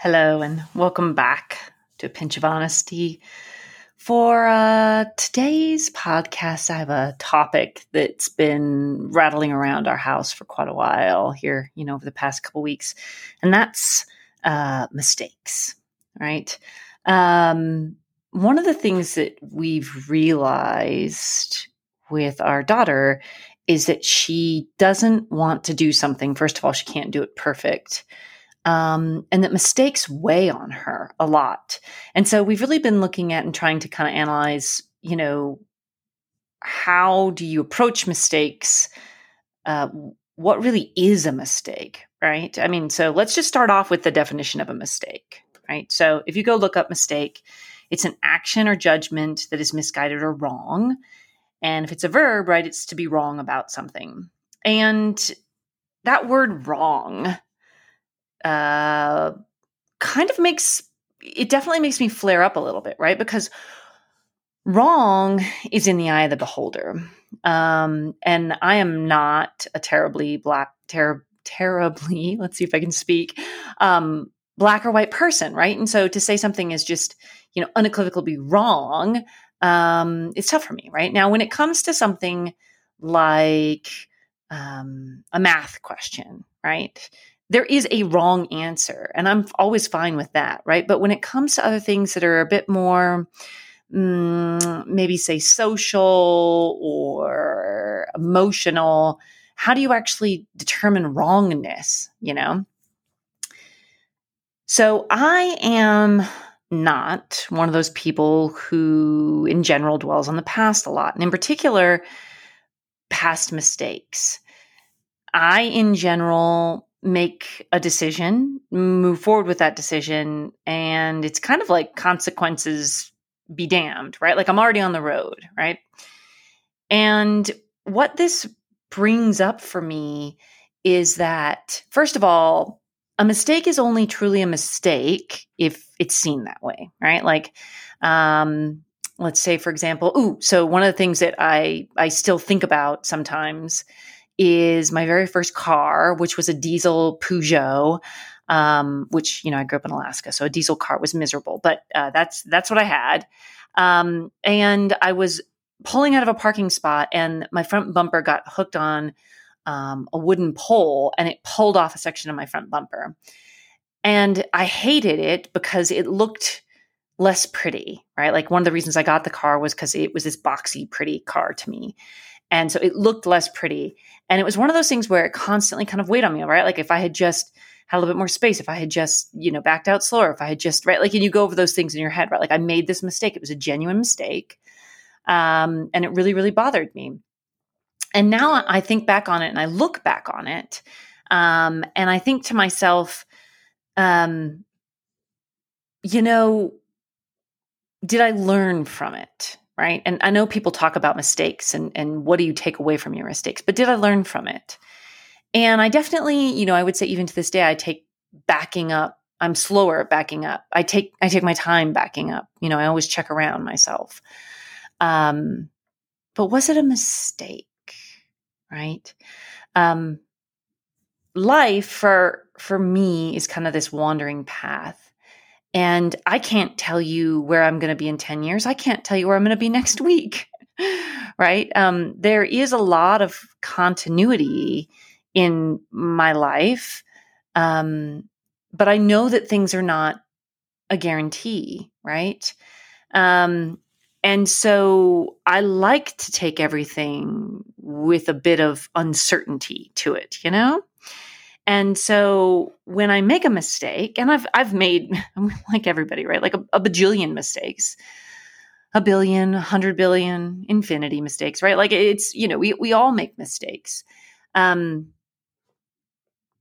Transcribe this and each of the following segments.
Hello, and welcome back to a pinch of honesty. For uh, today's podcast, I have a topic that's been rattling around our house for quite a while here, you know, over the past couple weeks, and that's uh, mistakes, right? Um, one of the things that we've realized with our daughter is that she doesn't want to do something. First of all, she can't do it perfect um, and that mistakes weigh on her a lot. And so we've really been looking at and trying to kind of analyze, you know, how do you approach mistakes? Uh, what really is a mistake, right? I mean, so let's just start off with the definition of a mistake, right? So if you go look up mistake, it's an action or judgment that is misguided or wrong. And if it's a verb, right, it's to be wrong about something. And that word wrong uh, kind of makes it definitely makes me flare up a little bit, right? Because wrong is in the eye of the beholder. Um, and I am not a terribly black, ter- terribly, let's see if I can speak, um, black or white person, right? And so to say something is just, you know, unequivocally wrong, um, it's tough for me, right? Now, when it comes to something like um, a math question, right? There is a wrong answer and i'm always fine with that right? But when it comes to other things that are a bit more mm, maybe say social or emotional how do you actually determine wrongness you know? So i am not one of those people who in general dwells on the past a lot and in particular past mistakes. I in general make a decision, move forward with that decision, and it's kind of like consequences be damned, right? Like I'm already on the road, right? And what this brings up for me is that, first of all, a mistake is only truly a mistake if it's seen that way, right? Like, um, let's say, for example, ooh, so one of the things that I I still think about sometimes is my very first car, which was a diesel Peugeot. Um, which you know I grew up in Alaska, so a diesel car was miserable, but uh, that's that's what I had. Um, and I was pulling out of a parking spot, and my front bumper got hooked on um, a wooden pole, and it pulled off a section of my front bumper. And I hated it because it looked less pretty, right? Like one of the reasons I got the car was because it was this boxy, pretty car to me. And so it looked less pretty. And it was one of those things where it constantly kind of weighed on me, right? Like if I had just had a little bit more space, if I had just, you know, backed out slower, if I had just, right? Like, and you go over those things in your head, right? Like I made this mistake. It was a genuine mistake. Um, and it really, really bothered me. And now I think back on it and I look back on it. Um, and I think to myself, um, you know, did I learn from it? Right? And I know people talk about mistakes and and what do you take away from your mistakes, but did I learn from it? And I definitely, you know, I would say even to this day, I take backing up. I'm slower at backing up. I take I take my time backing up. You know, I always check around myself. Um, but was it a mistake? Right? Um, life for for me is kind of this wandering path and I can't tell you where I'm going to be in 10 years. I can't tell you where I'm going to be next week. right? Um, there is a lot of continuity in my life. Um, but I know that things are not a guarantee, right? Um, and so I like to take everything with a bit of uncertainty to it, you know? And so when I make a mistake, and I've I've made like everybody, right? Like a, a bajillion mistakes, a billion, hundred billion, infinity mistakes, right? Like it's you know we we all make mistakes, um,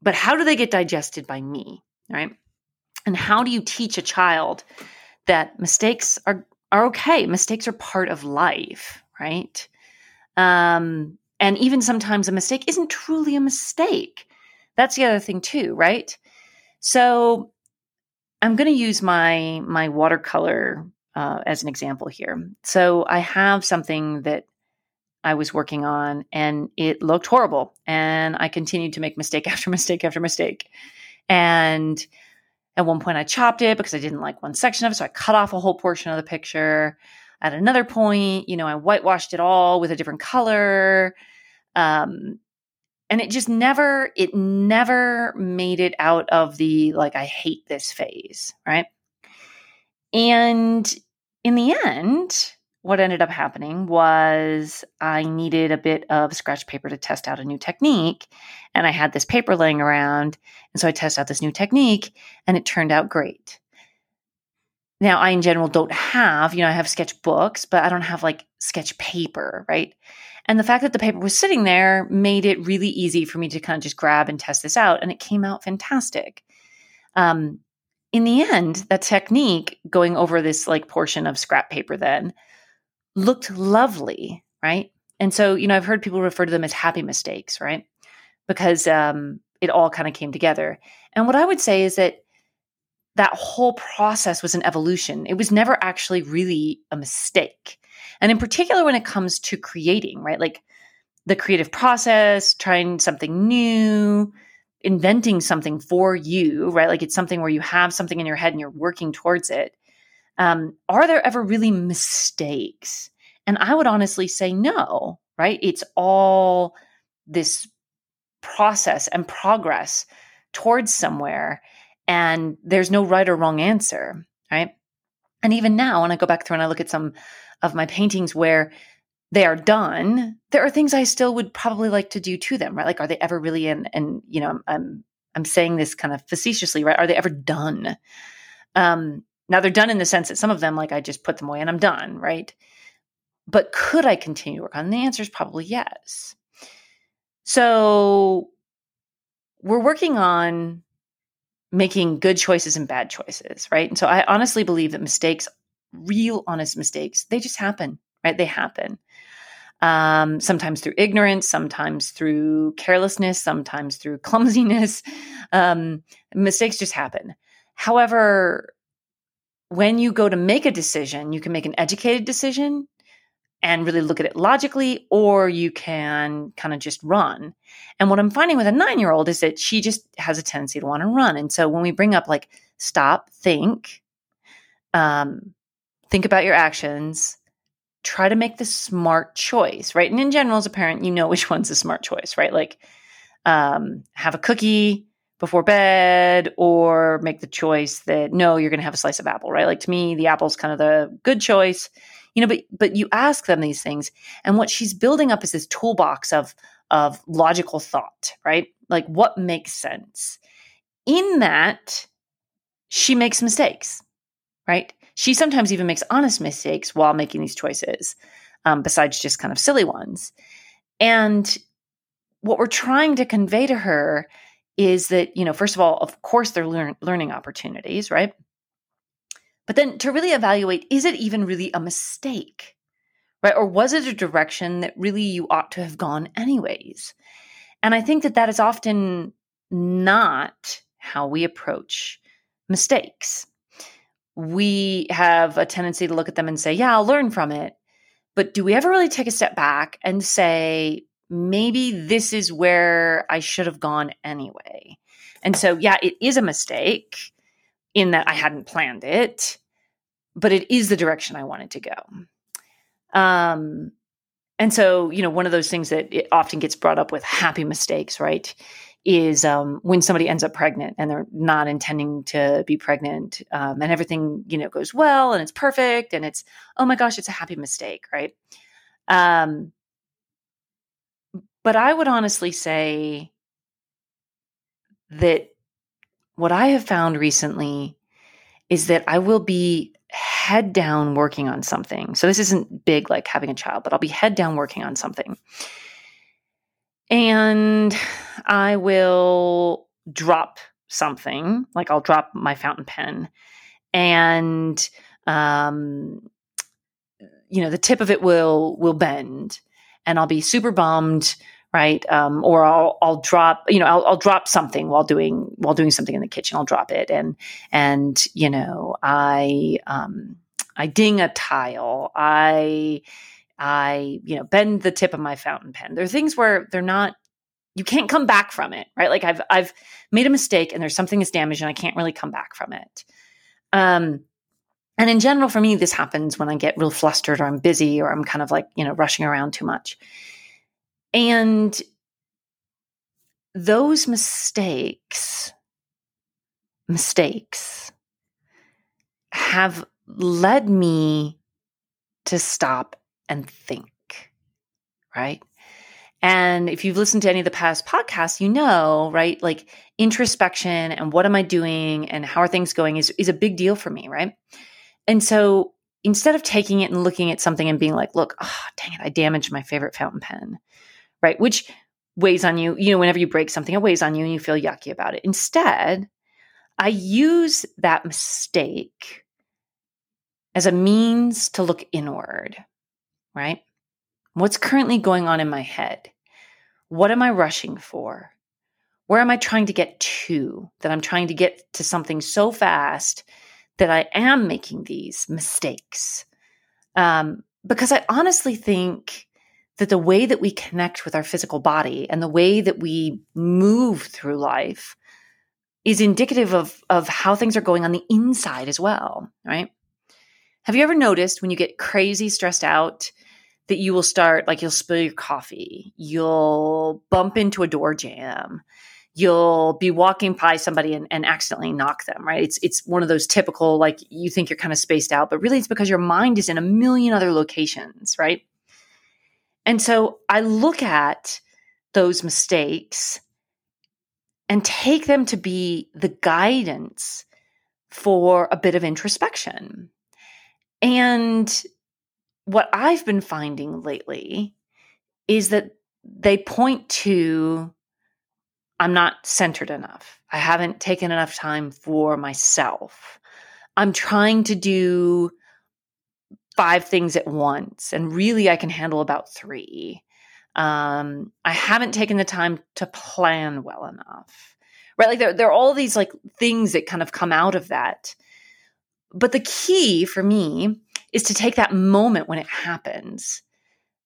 but how do they get digested by me, right? And how do you teach a child that mistakes are are okay? Mistakes are part of life, right? Um, and even sometimes a mistake isn't truly a mistake that's the other thing too, right? So I'm going to use my my watercolor uh, as an example here. So I have something that I was working on, and it looked horrible, and I continued to make mistake after mistake after mistake, and At one point, I chopped it because I didn't like one section of it. So I cut off a whole portion of the picture. At another point, you know, I whitewashed it all with a different color. Um, and it just never, it never made it out of the like, I hate this phase. Right. And in the end, what ended up happening was I needed a bit of scratch paper to test out a new technique. And I had this paper laying around. And so I tested out this new technique and it turned out great. Now, I in general don't have, you know, I have sketch books, but I don't have like sketch paper, right? And the fact that the paper was sitting there made it really easy for me to kind of just grab and test this out. And it came out fantastic. Um, in the end, that technique going over this like portion of scrap paper then looked lovely, right? And so, you know, I've heard people refer to them as happy mistakes, right? Because um, it all kind of came together. And what I would say is that that whole process was an evolution. It was never actually really a mistake. And in particular, when it comes to creating, right? Like the creative process, trying something new, inventing something for you, right? Like it's something where you have something in your head and you're working towards it um, are there ever really mistakes? And I would honestly say no, right? It's all this process and progress towards somewhere. And there's no right or wrong answer, right? And even now, when I go back through and I look at some of my paintings where they are done, there are things I still would probably like to do to them, right? Like, are they ever really in? And you know, I'm I'm saying this kind of facetiously, right? Are they ever done? Um, now they're done in the sense that some of them, like I just put them away and I'm done, right? But could I continue to work on? the answer is probably yes. So we're working on making good choices and bad choices, right? And so I honestly believe that mistakes, real honest mistakes, they just happen, right? They happen. Um, sometimes through ignorance, sometimes through carelessness, sometimes through clumsiness. Um, mistakes just happen. However, when you go to make a decision, you can make an educated decision and really look at it logically, or you can kind of just run. And what I'm finding with a nine year old is that she just has a tendency to want to run. And so when we bring up like, stop, think, um, think about your actions, try to make the smart choice, right? And in general, as a parent, you know which one's a smart choice, right? Like, um, have a cookie, before bed or make the choice that no you're going to have a slice of apple right like to me the apple's kind of the good choice you know but but you ask them these things and what she's building up is this toolbox of of logical thought right? Like what makes sense? In that she makes mistakes right? She sometimes even makes honest mistakes while making these choices um, besides just kind of silly ones. And what we're trying to convey to her is that, you know, first of all, of course, they're learn- learning opportunities, right? But then to really evaluate, is it even really a mistake? Right? Or was it a direction that really you ought to have gone anyways? And I think that that is often not how we approach mistakes. We have a tendency to look at them and say, yeah, I'll learn from it. But do we ever really take a step back and say, maybe this is where I should have gone anyway. And so, yeah, it is a mistake in that I hadn't planned it, but it is the direction I wanted to go. Um, and so, you know, one of those things that it often gets brought up with happy mistakes, right? Is um, when somebody ends up pregnant and they're not intending to be pregnant, um, and everything you know goes well and it's perfect, and it's oh my gosh, it's a happy mistake, right? Um, but I would honestly say that what I have found recently is that I will be head down working on something. So this isn't big like having a child, but I'll be head down working on something. And I will drop something, like I'll drop my fountain pen and um you know the tip of it will will bend and I'll be super bummed right? Um, or I'll I'll drop you know I'll, I'll drop something while doing while doing something in the kitchen. I'll drop it and and you know I um, I ding a tile. I I you know bend the tip of my fountain pen. There are things where they're not you can't come back from it, right? Like I've I've made a mistake and there's something that's damaged and I can't really come back from it. Um and in general for me this happens when I get real flustered or I'm busy or I'm kind of like, you know, rushing around too much. And those mistakes mistakes have led me to stop and think, right? And if you've listened to any of the past podcasts, you know, right? Like introspection and what am I doing and how are things going is, is a big deal for me, right? And so instead of taking it and looking at something and being like, look, oh, dang it, I damaged my favorite fountain pen, right? Which weighs on you, you know, whenever you break something, it weighs on you and you feel yucky about it. Instead, I use that mistake as a means to look inward, right? What's currently going on in my head? What am I rushing for? Where am I trying to get to? That I'm trying to get to something so fast that I am making these mistakes. Um, because I honestly think that the way that we connect with our physical body and the way that we move through life is indicative of, of how things are going on the inside as well, right? Have you ever noticed when you get crazy stressed out that you will start, like, you'll spill your coffee, you'll bump into a door jamb, you'll be walking by somebody and, and accidentally knock them, right? It's it's one of those typical, like, you think you're kind of spaced out, but really it's because your mind is in a million other locations, right? And so I look at those mistakes and take them to be the guidance for a bit of introspection. And what I've been finding lately is that they point to I'm not centered enough. I haven't taken enough time for myself. I'm trying to do five things at once, and really I can handle about three. Um, I haven't taken the time to plan well enough. Right? Like there, there are all these like things that kind of come out of that. But the key for me is to take that moment when it happens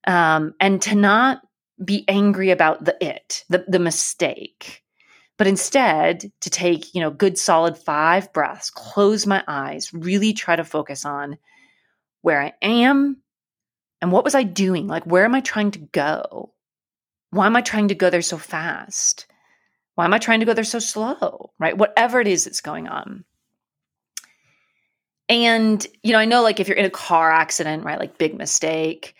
um, and to not be angry about the it, the, the mistake, but instead to take, you know, good solid five breaths, close my eyes, really try to focus on where I am and what was I doing? Like, where am I trying to go? Why am I trying to go there so fast? Why am I trying to go there so slow? Right? Whatever it is that's going on. And, you know, I know like if you're in a car accident, right, like big mistake,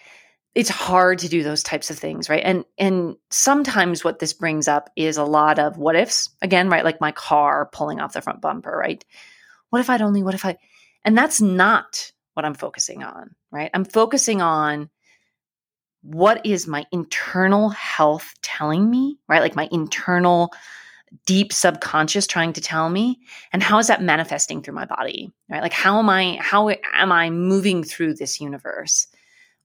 it's hard to do those types of things, right? And and sometimes what this brings up is a lot of what ifs. Again, right, like my car pulling off the front bumper, right? What if I'd only what if I and that's not what I'm focusing on, right? I'm focusing on what is my internal health telling me, right? Like my internal deep subconscious trying to tell me and how is that manifesting through my body right like how am i how am i moving through this universe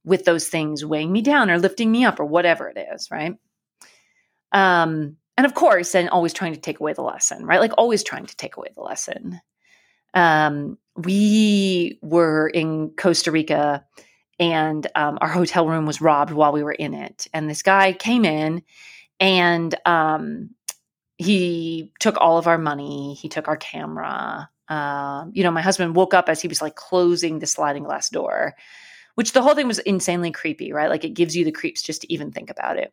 with those things weighing me down or lifting me up or whatever it is right um and of course and always trying to take away the lesson right like always trying to take away the lesson um we were in costa rica and um, our hotel room was robbed while we were in it and this guy came in and um he took all of our money. He took our camera. Um, you know, my husband woke up as he was like closing the sliding glass door, which the whole thing was insanely creepy, right? Like it gives you the creeps just to even think about it.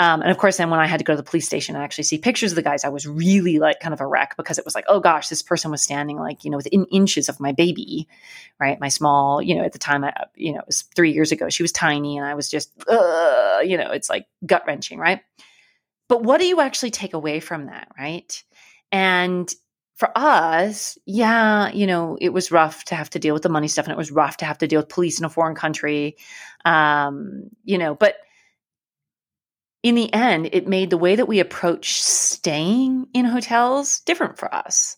Um, and of course, then when I had to go to the police station and actually see pictures of the guys, I was really like kind of a wreck because it was like, oh gosh, this person was standing like, you know, within inches of my baby, right? My small, you know, at the time, I, you know, it was three years ago. She was tiny and I was just, uh, you know, it's like gut wrenching, right? But what do you actually take away from that, right? And for us, yeah, you know, it was rough to have to deal with the money stuff and it was rough to have to deal with police in a foreign country. Um, you know, but in the end, it made the way that we approach staying in hotels different for us,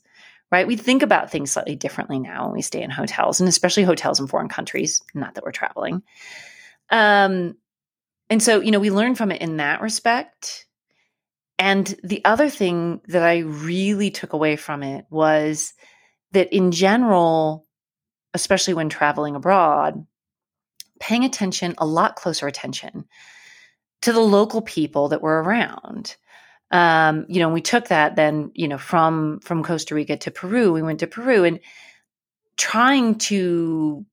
right? We think about things slightly differently now when we stay in hotels, and especially hotels in foreign countries, not that we're traveling. Um, and so, you know, we learn from it in that respect. And the other thing that I really took away from it was that in general, especially when traveling abroad, paying attention, a lot closer attention to the local people that were around. Um, you know, we took that then, you know, from from Costa Rica to Peru. We went to Peru and trying to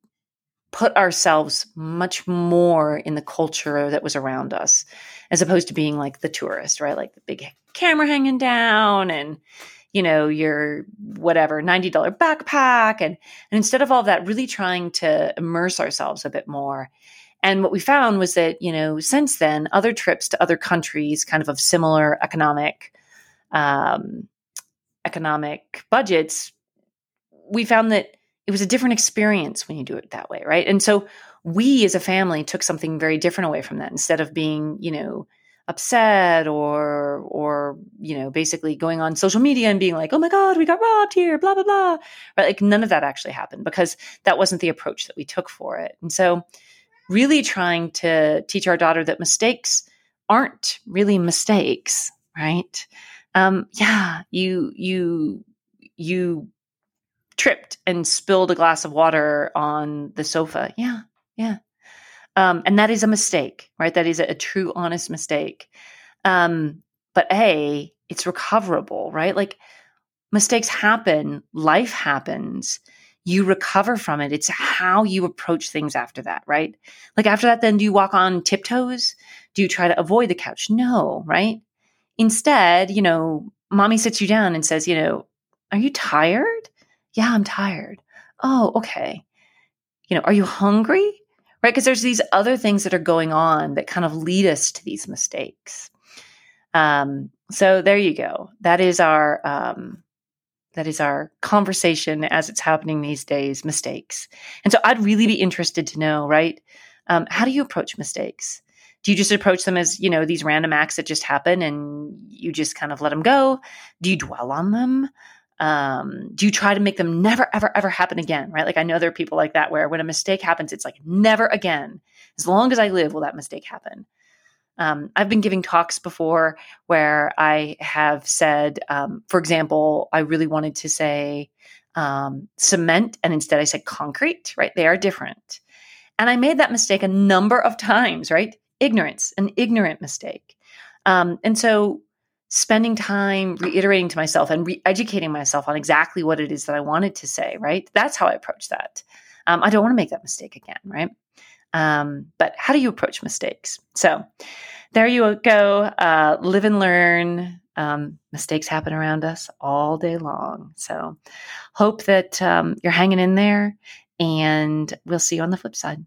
put ourselves much more in the culture that was around us as opposed to being like the tourist, right? Like the big camera hanging down and you know your whatever $90 backpack and and instead of all that really trying to immerse ourselves a bit more and what we found was that you know since then other trips to other countries kind of of similar economic um, economic budgets we found that it was a different experience when you do it that way, right? And so we as a family took something very different away from that. Instead of being, you know, upset or or you know basically going on social media and being like oh my god we got robbed here blah blah blah right? Like none of that actually happened because that wasn't the approach that we took for it. And so really trying to teach our daughter that mistakes aren't really mistakes right um yeah you you you tripped and spilled a glass of water on the sofa. Yeah, yeah. Um, and that is a mistake, right? That is a, a true, honest mistake. Um, but A, it's recoverable, right? Like mistakes happen, life happens. You recover from it. It's how you approach things after that, right? Like after that, then do you walk on tiptoes? Do you try to avoid the couch? No, right? Instead, you know, mommy sits you down and says, you know, are you tired? Yeah, I'm tired. Oh, okay. You know, are you hungry? Right? Because there's these other things that are going on that kind of lead us to these mistakes. Um, so there you go. That is our um, that is our conversation as it's happening these days. Mistakes, and so I'd really be interested to know, right? Um, how do you approach mistakes? Do you just approach them as you know these random acts that just happen, and you just kind of let them go? Do you dwell on them? um, do you try to make them never ever ever happen again right like i know there are people like that where when a mistake happens it's like never again as long as i live will that mistake happen um, i've been giving talks before where i have said um, for example i really wanted to say um, cement and instead i said concrete right they are different and i made that mistake a number of times right ignorance an ignorant mistake um, and so spending time reiterating to myself and re-educating myself on exactly what it is that I wanted to say, right? That's how I approach that. Um, I don't want to make that mistake again, right? Um, but how do you approach mistakes? So there you go. Uh, live and learn. Um, mistakes happen around us all day long. So hope that um, you're hanging in there, and we'll see you on the flip side.